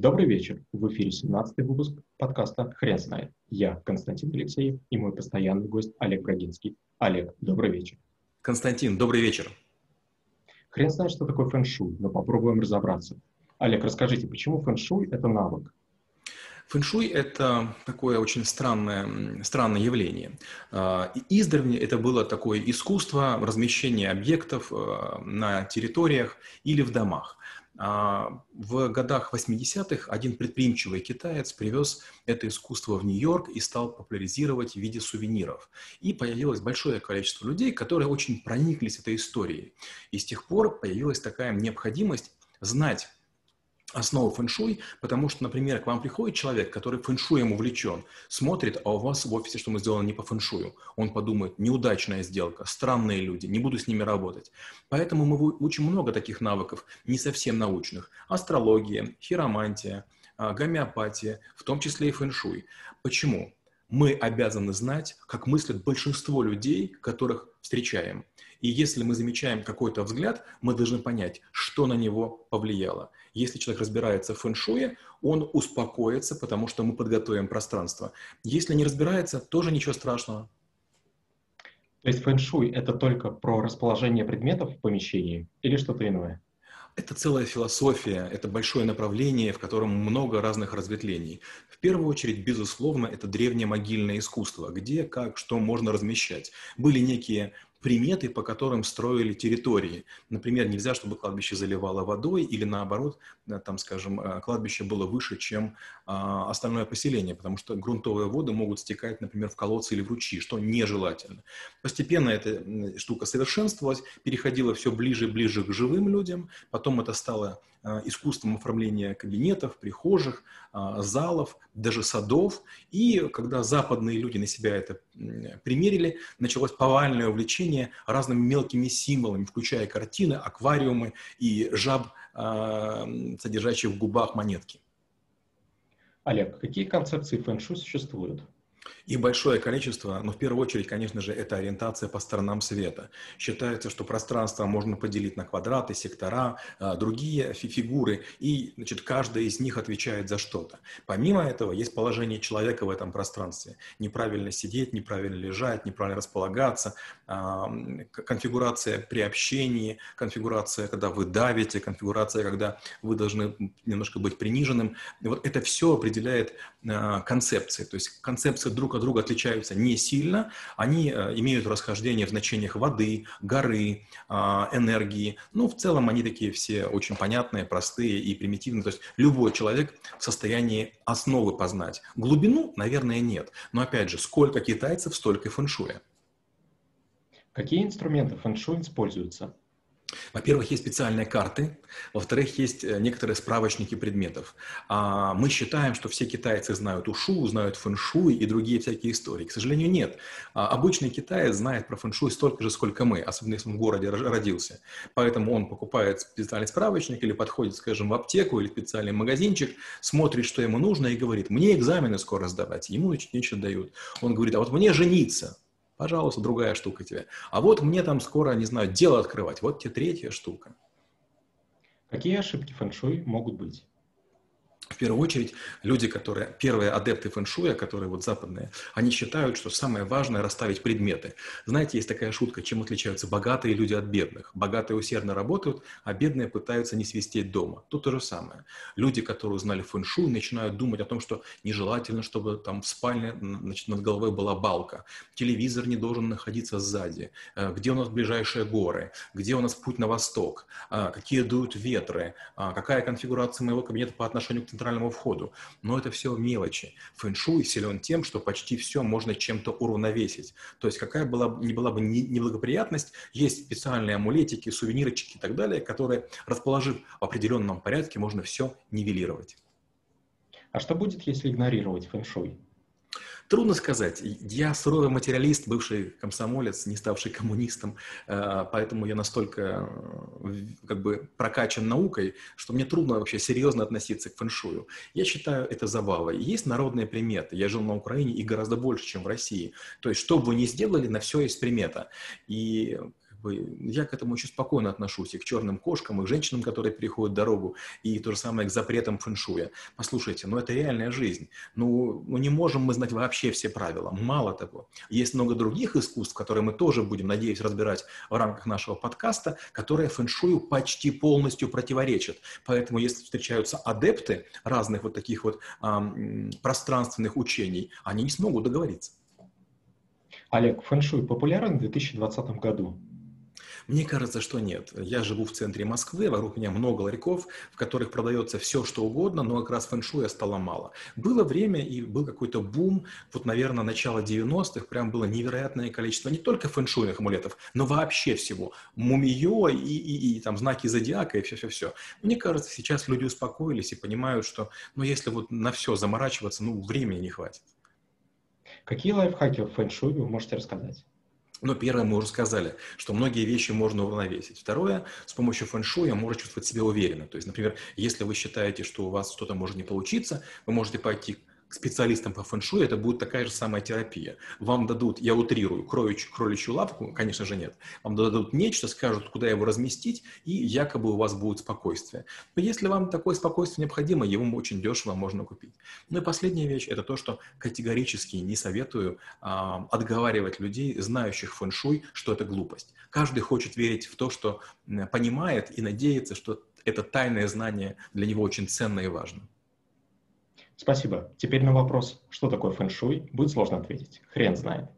Добрый вечер. В эфире 17-й выпуск подкаста «Хрен знает». Я Константин Алексеев и мой постоянный гость Олег Брагинский. Олег, добрый вечер. Константин, добрый вечер. Хрен знает, что такое фэншуй, но попробуем разобраться. Олег, расскажите, почему фэншуй – это навык? Фэншуй – это такое очень странное, странное явление. А, издревле это было такое искусство размещения объектов а, на территориях или в домах. А, в годах 80-х один предприимчивый китаец привез это искусство в Нью-Йорк и стал популяризировать в виде сувениров. И появилось большое количество людей, которые очень прониклись этой историей. И с тех пор появилась такая необходимость знать основу фэншуй, потому что, например, к вам приходит человек, который фэншуем увлечен, смотрит, а у вас в офисе что мы сделано не по фэншую. Он подумает, неудачная сделка, странные люди, не буду с ними работать. Поэтому мы учим много таких навыков, не совсем научных. Астрология, хиромантия, а, гомеопатия, в том числе и фэншуй. Почему? Мы обязаны знать, как мыслят большинство людей, которых встречаем. И если мы замечаем какой-то взгляд, мы должны понять, что на него повлияло. Если человек разбирается в фэншуе, он успокоится, потому что мы подготовим пространство. Если не разбирается, тоже ничего страшного. То есть фэншуй – это только про расположение предметов в помещении или что-то иное? Это целая философия, это большое направление, в котором много разных разветвлений. В первую очередь, безусловно, это древнее могильное искусство, где, как, что можно размещать. Были некие приметы, по которым строили территории. Например, нельзя, чтобы кладбище заливало водой или наоборот, там, скажем, э, кладбище было выше, чем а, остальное поселение, потому что грунтовые воды могут стекать, например, в колодцы или в ручьи, что нежелательно. Постепенно эта штука совершенствовалась, переходила все ближе и ближе к живым людям, потом это стало Э, искусством оформления кабинетов, прихожих, залов, даже садов. И когда западные люди на себя это примерили, началось повальное увлечение разными мелкими символами, включая картины, аквариумы и жаб, а, содержащих в губах монетки. Олег, какие концепции фэн-шуй существуют? И большое количество, но в первую очередь, конечно же, это ориентация по сторонам света. Считается, что пространство можно поделить на квадраты, сектора, а, другие фигуры, и значит, каждая из них отвечает за что-то. Помимо этого, есть положение человека в этом пространстве. Неправильно сидеть, неправильно лежать, неправильно располагаться, а, конфигурация при общении, конфигурация, когда вы давите, конфигурация, когда вы должны немножко быть приниженным. И вот это все определяет а, концепции. То есть концепция друг от друга отличаются не сильно, они э, имеют расхождение в значениях воды, горы, а, энергии. Ну, в целом они такие все очень понятные, простые и примитивные. То есть любой человек в состоянии основы познать. Глубину, наверное, нет. Но опять же, сколько китайцев, столько и фэншуя. Какие инструменты фэншуй используются? Во-первых, есть специальные карты, во-вторых, есть э, некоторые справочники предметов. А мы считаем, что все китайцы знают ушу, знают фэншуй и другие всякие истории. К сожалению, нет. А обычный китаец знает про фэншуй столько же, сколько мы, особенно если он в городе родился. Поэтому он покупает специальный справочник или подходит, скажем, в аптеку или специальный магазинчик, смотрит, что ему нужно и говорит, мне экзамены скоро сдавать. Ему ничего дают. Он говорит, а вот мне жениться. Пожалуйста, другая штука тебе. А вот мне там скоро, не знаю, дело открывать. Вот тебе третья штука. Какие ошибки фэншуй могут быть? Первую очередь, люди, которые, первые адепты фэншуя, которые вот западные, они считают, что самое важное – расставить предметы. Знаете, есть такая шутка, чем отличаются богатые люди от бедных. Богатые усердно работают, а бедные пытаются не свистеть дома. Тут то же самое. Люди, которые узнали фэншуй, начинают думать о том, что нежелательно, чтобы там в спальне значит, над головой была балка. Телевизор не должен находиться сзади. Э, где у нас ближайшие горы? Где у нас путь на восток? Э, какие дуют ветры? Э, какая конфигурация моего кабинета по отношению к центральному входу. Но это все мелочи. Фэншуй силен тем, что почти все можно чем-то уравновесить. То есть какая была, не была бы неблагоприятность, есть специальные амулетики, сувенирочки и так далее, которые, расположив в определенном порядке, можно все нивелировать. А что будет, если игнорировать фэншуй? Трудно сказать. Я суровый материалист, бывший комсомолец, не ставший коммунистом, э, поэтому я настолько э, как бы прокачан наукой, что мне трудно вообще серьезно относиться к фэншую. Я считаю это забавой. Есть народные приметы. Я жил на Украине и гораздо больше, чем в России. То есть, что бы вы ни сделали, на все есть примета. И бы, я к этому очень спокойно отношусь, и к черным кошкам, и к женщинам, которые переходят дорогу, и то же самое к запретам фэншуя. Послушайте, ну это реальная жизнь. Ну, ну не можем мы знать вообще все правила. Мало того, есть много других искусств, которые мы тоже будем, надеюсь, разбирать в рамках нашего подкаста, которые фэншую почти полностью противоречат. Поэтому, если встречаются адепты разных вот таких вот эм, пространственных учений, они не смогут договориться. Олег, фэншуй популярен в 2020 году? Мне кажется, что нет. Я живу в центре Москвы, вокруг меня много ларьков, в которых продается все, что угодно, но как раз фэншуя стало мало. Было время и был какой-то бум, вот, наверное, начало 90-х, прям было невероятное количество не только фэншуйных амулетов, но вообще всего. Мумиё и, и, и там знаки зодиака и все-все-все. Мне кажется, сейчас люди успокоились и понимают, что, ну, если вот на все заморачиваться, ну, времени не хватит. Какие лайфхаки в фэншуй вы можете рассказать? Но первое, мы уже сказали, что многие вещи можно уравновесить. Второе, с помощью фэн-шуя можно чувствовать себя уверенно. То есть, например, если вы считаете, что у вас что-то может не получиться, вы можете пойти специалистам по фэншуй это будет такая же самая терапия. Вам дадут, я утрирую, кроличью, кроличью лапку, конечно же нет, вам дадут нечто, скажут, куда его разместить, и якобы у вас будет спокойствие. Но если вам такое спокойствие необходимо, его очень дешево можно купить. Ну и последняя вещь – это то, что категорически не советую а, отговаривать людей, знающих фэншуй, что это глупость. Каждый хочет верить в то, что понимает и надеется, что это тайное знание для него очень ценно и важно. Спасибо. Теперь на вопрос, что такое фэншуй, будет сложно ответить. Хрен знает.